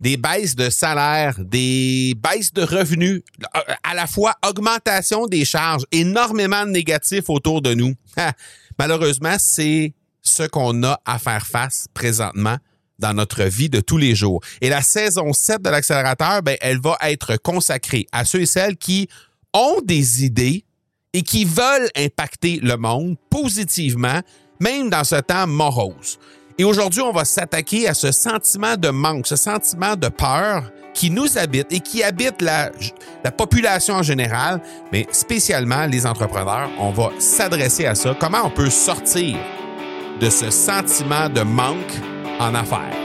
des baisses de salaire, des baisses de revenus, à la fois augmentation des charges, énormément de négatifs autour de nous. Malheureusement, c'est ce qu'on a à faire face présentement dans notre vie de tous les jours. Et la saison 7 de l'accélérateur, ben, elle va être consacrée à ceux et celles qui ont des idées et qui veulent impacter le monde positivement, même dans ce temps morose. Et aujourd'hui, on va s'attaquer à ce sentiment de manque, ce sentiment de peur qui nous habite et qui habite la, la population en général, mais spécialement les entrepreneurs. On va s'adresser à ça. Comment on peut sortir de ce sentiment de manque en affaires?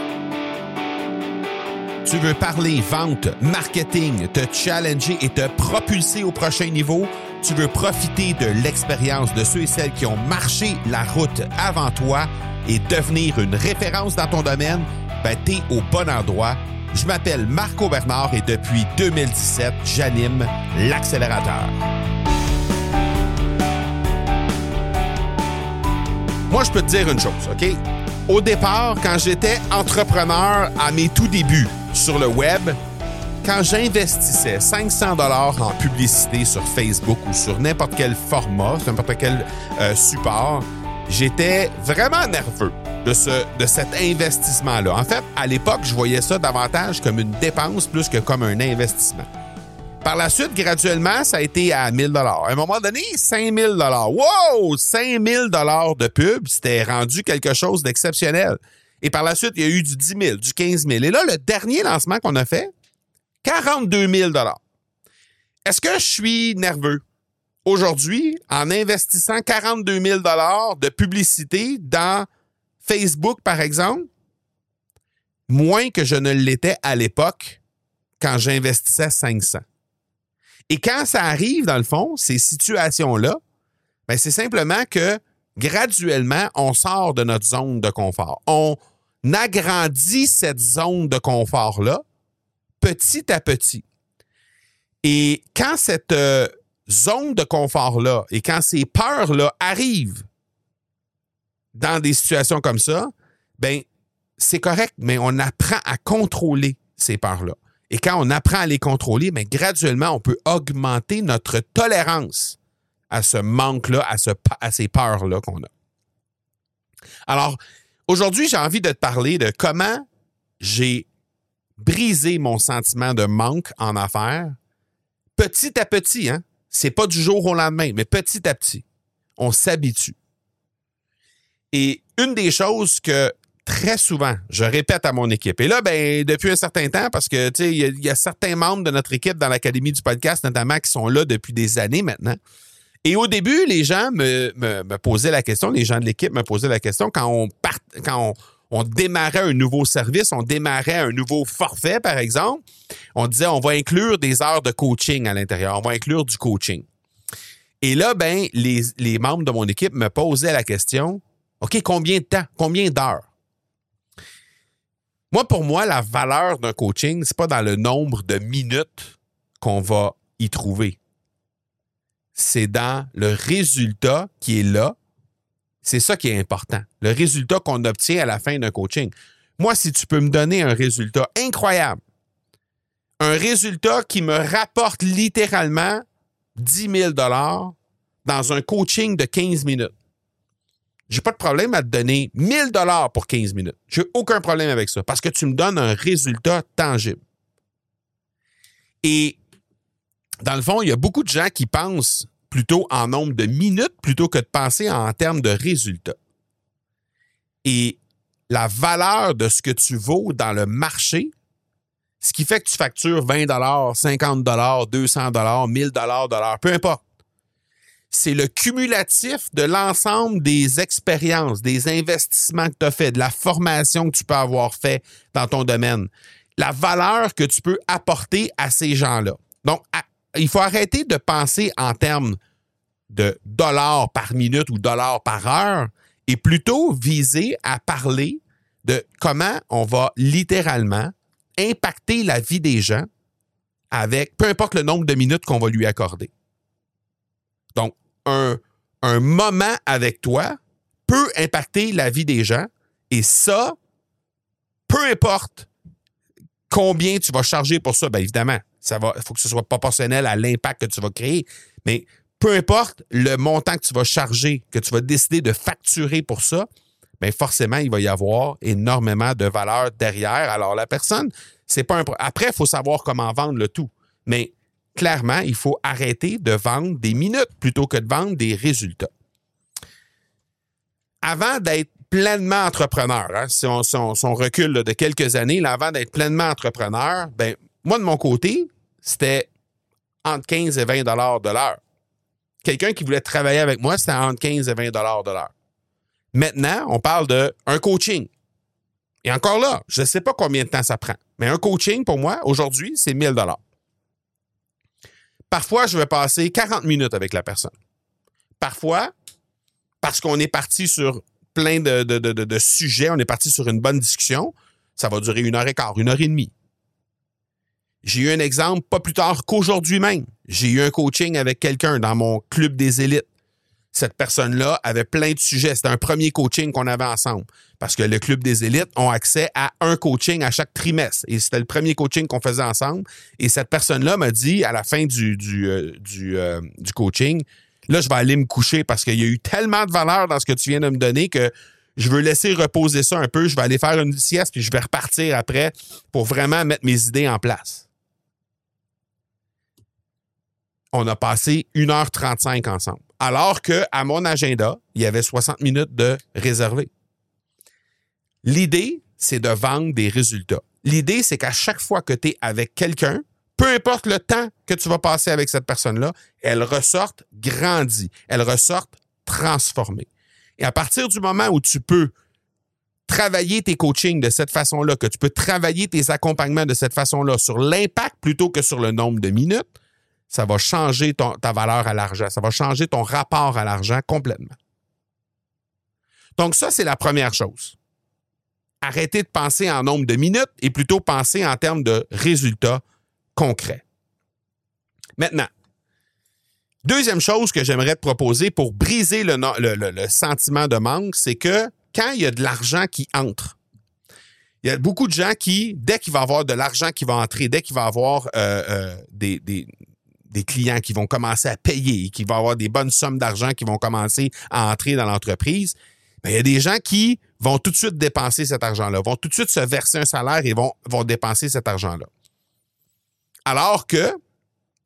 Tu veux parler vente, marketing, te challenger et te propulser au prochain niveau? Tu veux profiter de l'expérience de ceux et celles qui ont marché la route avant toi? Et devenir une référence dans ton domaine, ben t'es au bon endroit. Je m'appelle Marco Bernard et depuis 2017, j'anime l'accélérateur. Moi, je peux te dire une chose, OK? Au départ, quand j'étais entrepreneur à mes tout débuts sur le web, quand j'investissais 500 dollars en publicité sur Facebook ou sur n'importe quel format, n'importe quel euh, support, j'étais vraiment nerveux de, ce, de cet investissement-là. En fait, à l'époque, je voyais ça davantage comme une dépense plus que comme un investissement. Par la suite, graduellement, ça a été à 1000 dollars. À un moment donné, 5000 dollars. Wow! 5000 dollars de pub, c'était rendu quelque chose d'exceptionnel. Et par la suite, il y a eu du 10 000, du 15 000. Et là, le dernier lancement qu'on a fait, 42 000 dollars. Est-ce que je suis nerveux? Aujourd'hui, en investissant 42 000 de publicité dans Facebook, par exemple, moins que je ne l'étais à l'époque quand j'investissais 500. Et quand ça arrive, dans le fond, ces situations-là, ben c'est simplement que graduellement, on sort de notre zone de confort. On agrandit cette zone de confort-là petit à petit. Et quand cette, euh, zone de confort-là et quand ces peurs-là arrivent dans des situations comme ça, ben c'est correct, mais on apprend à contrôler ces peurs-là. Et quand on apprend à les contrôler, mais ben, graduellement, on peut augmenter notre tolérance à ce manque-là, à, ce, à ces peurs-là qu'on a. Alors, aujourd'hui, j'ai envie de te parler de comment j'ai brisé mon sentiment de manque en affaires petit à petit, hein? C'est pas du jour au lendemain, mais petit à petit, on s'habitue. Et une des choses que très souvent, je répète à mon équipe, et là, ben, depuis un certain temps, parce que, tu sais, il y, a certains membres de notre équipe dans l'Académie du podcast, notamment, qui sont là depuis des années maintenant. Et au début, les gens me, me, posaient la question, les gens de l'équipe me posaient la question quand on part, quand on, on démarrait un nouveau service, on démarrait un nouveau forfait, par exemple, on disait on va inclure des heures de coaching à l'intérieur, on va inclure du coaching. Et là, ben, les, membres de mon équipe me posaient la question OK, combien de temps, combien d'heures? Moi, pour moi, la valeur d'un coaching, c'est pas dans le nombre de minutes qu'on va y trouver. C'est dans le résultat qui est là c'est ça qui est important. Le résultat qu'on obtient à la fin d'un coaching. Moi, si tu peux me donner un résultat incroyable, un résultat qui me rapporte littéralement 10 000 dans un coaching de 15 minutes, j'ai pas de problème à te donner 1000 dollars pour 15 minutes. J'ai aucun problème avec ça parce que tu me donnes un résultat tangible. Et dans le fond, il y a beaucoup de gens qui pensent plutôt en nombre de minutes plutôt que de penser en termes de résultats. Et la valeur de ce que tu vaux dans le marché, ce qui fait que tu factures 20 50 200 1000 dollars, peu importe. C'est le cumulatif de l'ensemble des expériences, des investissements que tu as fait, de la formation que tu peux avoir fait dans ton domaine, la valeur que tu peux apporter à ces gens-là. Donc, il faut arrêter de penser en termes de dollars par minute ou dollars par heure et plutôt viser à parler de comment on va littéralement impacter la vie des gens avec peu importe le nombre de minutes qu'on va lui accorder. Donc, un, un moment avec toi peut impacter la vie des gens et ça, peu importe Combien tu vas charger pour ça? Bien évidemment, ça va, il faut que ce soit proportionnel à l'impact que tu vas créer. Mais peu importe le montant que tu vas charger, que tu vas décider de facturer pour ça, bien forcément, il va y avoir énormément de valeur derrière. Alors, la personne, c'est pas un. Après, il faut savoir comment vendre le tout. Mais clairement, il faut arrêter de vendre des minutes plutôt que de vendre des résultats. Avant d'être pleinement entrepreneur, hein, si, on, recule de quelques années, avant d'être pleinement entrepreneur, ben, moi, de mon côté, c'était entre 15 et 20 dollars de l'heure. Quelqu'un qui voulait travailler avec moi, c'était entre 15 et 20 dollars de l'heure. Maintenant, on parle d'un coaching. Et encore là, je ne sais pas combien de temps ça prend, mais un coaching, pour moi, aujourd'hui, c'est 1000 dollars. Parfois, je vais passer 40 minutes avec la personne. Parfois, parce qu'on est parti sur plein de, de, sujets, on est parti sur une bonne discussion, ça va durer une heure et quart, une heure et demie. J'ai eu un exemple pas plus tard qu'aujourd'hui même. J'ai eu un coaching avec quelqu'un dans mon club des élites cette personne-là avait plein de sujets. C'était un premier coaching qu'on avait ensemble. Parce que le Club des élites ont accès à un coaching à chaque trimestre. Et c'était le premier coaching qu'on faisait ensemble. Et cette personne-là m'a dit à la fin du, du, euh, euh, du, coaching, là, je vais aller me coucher parce qu'il y a eu tellement de valeur dans ce que tu viens de me donner que je veux laisser reposer ça un peu. Je vais aller faire une sieste puis je vais repartir après pour vraiment mettre mes idées en place. On a passé 1h35 ensemble alors qu'à mon agenda, il y avait 60 minutes de réservé. L'idée, c'est de vendre des résultats. L'idée, c'est qu'à chaque fois que tu es avec quelqu'un, peu importe le temps que tu vas passer avec cette personne-là, elle ressorte grandie, elle ressorte transformée. Et à partir du moment où tu peux travailler tes coachings de cette façon-là, que tu peux travailler tes accompagnements de cette façon-là sur l'impact plutôt que sur le nombre de minutes, ça va changer ta valeur à l'argent. Ça va changer ton rapport à l'argent complètement. Donc ça, c'est la première chose. Arrêtez de penser en nombre de minutes et plutôt penser en termes de résultats concrets. Maintenant, deuxième chose que j'aimerais te proposer pour briser le, sentiment de manque, c'est que quand il y a de l'argent qui entre, il y a beaucoup de gens qui, dès qu'il va y avoir de l'argent qui va entrer, dès qu'il va y avoir euh, euh, des, des clients qui vont commencer à payer et qui vont avoir des bonnes sommes d'argent qui vont commencer à entrer dans l'entreprise, ben, il y a des gens qui vont tout de suite dépenser cet argent-là, vont tout de suite se verser un salaire et vont, dépenser cet argent-là. Alors que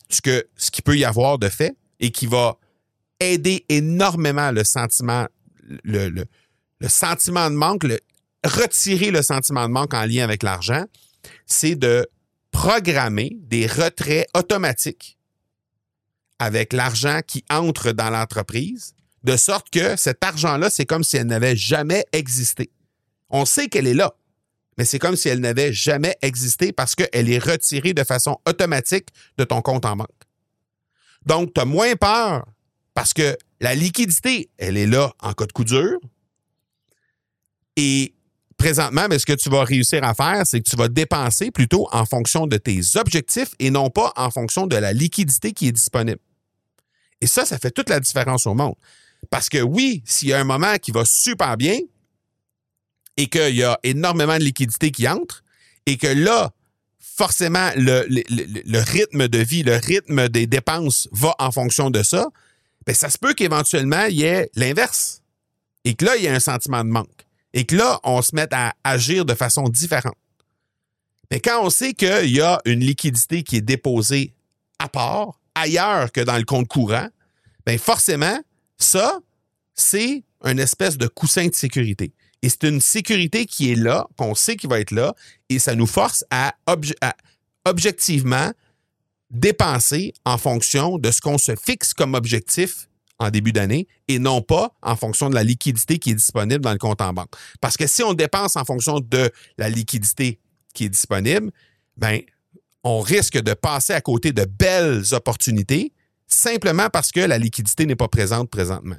ce, que qui peut y avoir de fait et qui va aider énormément le sentiment, le, sentiment de manque, retirer le sentiment de manque en lien avec l'argent, c'est de programmer des retraits automatiques avec l'argent qui entre dans l'entreprise, de sorte que cet argent-là, c'est comme si elle n'avait jamais existé. On sait qu'elle est là, mais c'est comme si elle n'avait jamais existé parce qu'elle est retirée de façon automatique de ton compte en banque. Donc, tu as moins peur parce que la liquidité, elle est là en cas de coup dur. Et présentement, mais ce que tu vas réussir à faire, c'est que tu vas dépenser plutôt en fonction de tes objectifs et non pas en fonction de la liquidité qui est disponible. Et ça, ça fait toute la différence au monde. Parce que oui, s'il y a un moment qui va super bien et qu'il y a énormément de liquidités qui entre et que là, forcément, le, rythme de vie, le rythme des dépenses va en fonction de ça, bien, ça se peut qu'éventuellement, il y ait l'inverse. Et que là, il y a un sentiment de manque et que là, on se met à agir de façon différente. Mais quand on sait qu'il y a une liquidité qui est déposée à part, ailleurs que dans le compte courant, bien forcément, ça, c'est une espèce de coussin de sécurité. Et c'est une sécurité qui est là, qu'on sait qu'il va être là, et ça nous force à objectivement dépenser en fonction de ce qu'on se fixe comme objectif en début d'année et non pas en fonction de la liquidité qui est disponible dans le compte en banque. Parce que si on dépense en fonction de la liquidité qui est disponible, ben on risque de passer à côté de belles opportunités simplement parce que la liquidité n'est pas présente présentement.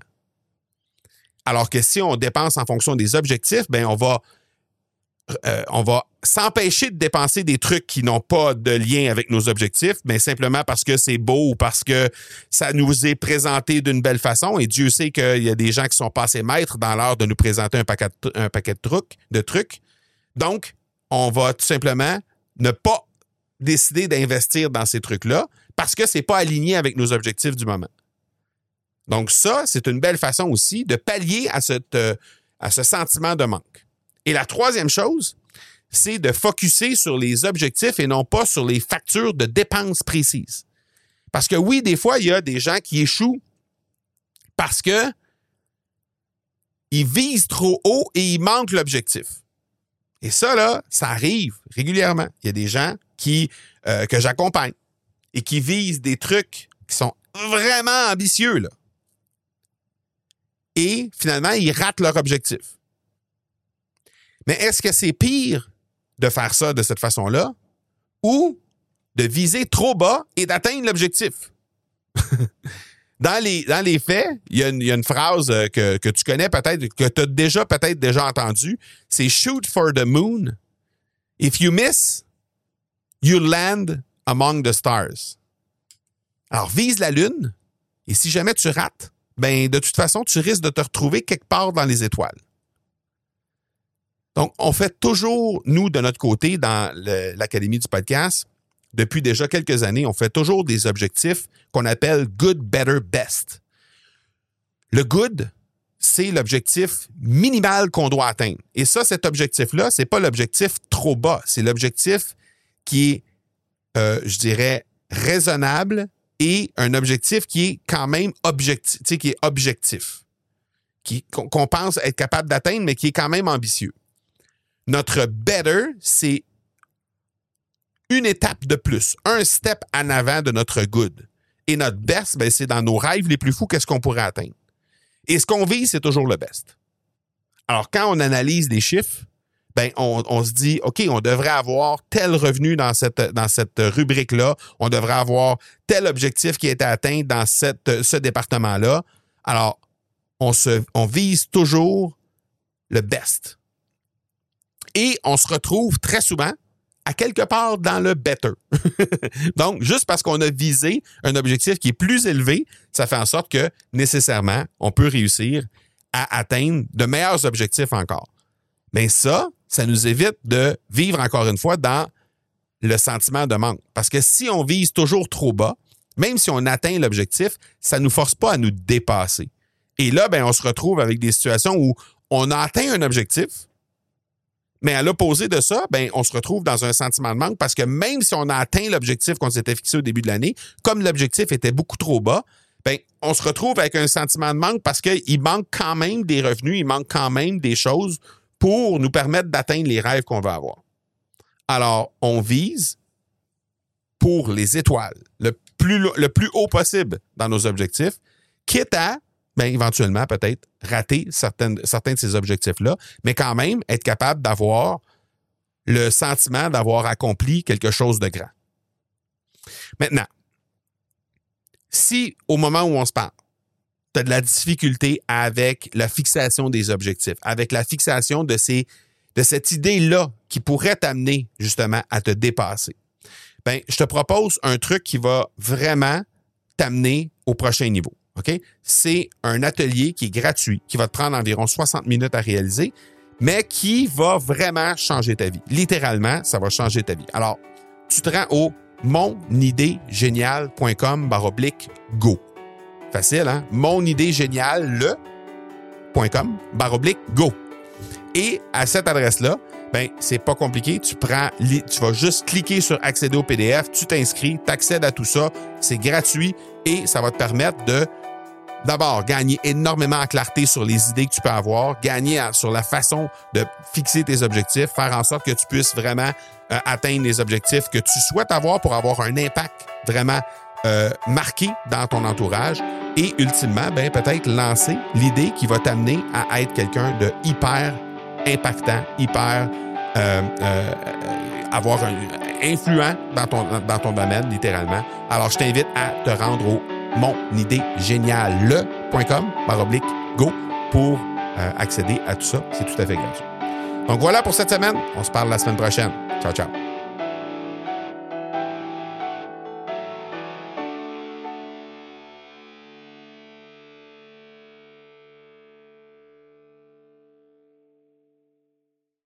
Alors que si on dépense en fonction des objectifs, ben on va euh, on va s'empêcher de dépenser des trucs qui n'ont pas de lien avec nos objectifs, mais simplement parce que c'est beau ou parce que ça nous est présenté d'une belle façon. Et Dieu sait qu'il y a des gens qui sont passés maîtres dans l'art de nous présenter un paquet de, trucs, de trucs. Donc, on va tout simplement ne pas décider d'investir dans ces trucs-là parce que c'est pas aligné avec nos objectifs du moment. Donc ça, c'est une belle façon aussi de pallier à, euh, à ce sentiment de manque. Et la troisième chose, c'est de focuser sur les objectifs et non pas sur les factures de dépenses précises. Parce que oui, des fois, il y a des gens qui échouent parce que ils visent trop haut et ils manquent l'objectif. Et ça, là, ça arrive régulièrement. Il y a des gens euh, que j'accompagne et qui visent des trucs qui sont vraiment ambitieux, là. Et finalement, ils ratent leur objectif. Mais est-ce que c'est pire de faire ça de cette façon-là ou de viser trop bas et d'atteindre l'objectif? dans, les, dans les faits, il y, a une, phrase euh, que, que tu connais peut-être, que tu as déjà peut-être déjà entendu. C'est shoot for the moon. If you miss, you land among the stars. Alors, vise la lune et si jamais tu rates, ben de toute façon, tu risques de te retrouver quelque part dans les étoiles. Donc, on fait toujours, nous, de notre côté, dans l'Académie du podcast, depuis déjà quelques années, on fait toujours des objectifs qu'on appelle good, better, best. Le good, c'est l'objectif minimal qu'on doit atteindre. Et ça, cet objectif-là, c'est pas l'objectif trop bas, c'est l'objectif qui est, euh, je dirais, raisonnable et un objectif qui est quand même objectif, qui est objectif, qu'on pense être capable d'atteindre, mais qui est quand même ambitieux. Notre better, c'est une étape de plus, un step en avant de notre good. Et notre best, ben, c'est dans nos rêves les plus fous, qu'est-ce qu'on pourrait atteindre. Et ce qu'on vise, c'est toujours le best. Alors, quand on analyse les chiffres, ben, on, se dit, OK, on devrait avoir tel revenu dans cette, rubrique-là, on devrait avoir tel objectif qui a été atteint dans ce département-là. Alors, on vise toujours le best. Et on se retrouve très souvent à quelque part dans le better. Donc, juste parce qu'on a visé un objectif qui est plus élevé, ça fait en sorte que nécessairement, on peut réussir à atteindre de meilleurs objectifs encore. Mais ça, ça nous évite de vivre encore une fois dans le sentiment de manque. Parce que si on vise toujours trop bas, même si on atteint l'objectif, ça ne nous force pas à nous dépasser. Et là, ben, on se retrouve avec des situations où on a atteint un objectif, mais à l'opposé de ça, ben, on se retrouve dans un sentiment de manque parce que même si on a atteint l'objectif qu'on s'était fixé au début de l'année, comme l'objectif était beaucoup trop bas, ben, on se retrouve avec un sentiment de manque parce qu'il manque quand même des revenus, il manque quand même des choses pour nous permettre d'atteindre les rêves qu'on veut avoir. Alors, on vise pour les étoiles, le plus, le plus haut possible dans nos objectifs, quitte à, bien, éventuellement, peut-être rater certaines, certains de ces objectifs-là, mais quand même être capable d'avoir le sentiment d'avoir accompli quelque chose de grand. Maintenant, si au moment où on se parle, tu as de la difficulté avec la fixation des objectifs, avec la fixation de, ces, de cette idée-là qui pourrait t'amener justement à te dépasser. Ben, je te propose un truc qui va vraiment t'amener au prochain niveau. OK? C'est un atelier qui est gratuit, qui va te prendre environ 60 minutes à réaliser, mais qui va vraiment changer ta vie. Littéralement, ça va changer ta vie. Alors, tu te rends au monidéegénial.com baroblique go. Facile, hein? Mon idée géniale, le.com, barre oblique, go. Et à cette adresse-là, ben, c'est pas compliqué. Tu prends, tu vas juste cliquer sur accéder au PDF, tu t'inscris, tu accèdes à tout ça. C'est gratuit et ça va te permettre de, d'abord, gagner énormément en clarté sur les idées que tu peux avoir, gagner sur la façon de fixer tes objectifs, faire en sorte que tu puisses vraiment euh, atteindre les objectifs que tu souhaites avoir pour avoir un impact vraiment euh, marqué dans ton entourage et ultimement, ben, peut-être lancer l'idée qui va t'amener à être quelqu'un de hyper impactant, hyper euh, avoir un influent dans ton, dans ton domaine, littéralement. Alors, je t'invite à te rendre au monidéegéniale.com par oblique go pour accéder à tout ça. C'est tout à fait gratuit. Donc voilà pour cette semaine. On se parle la semaine prochaine. Ciao, ciao.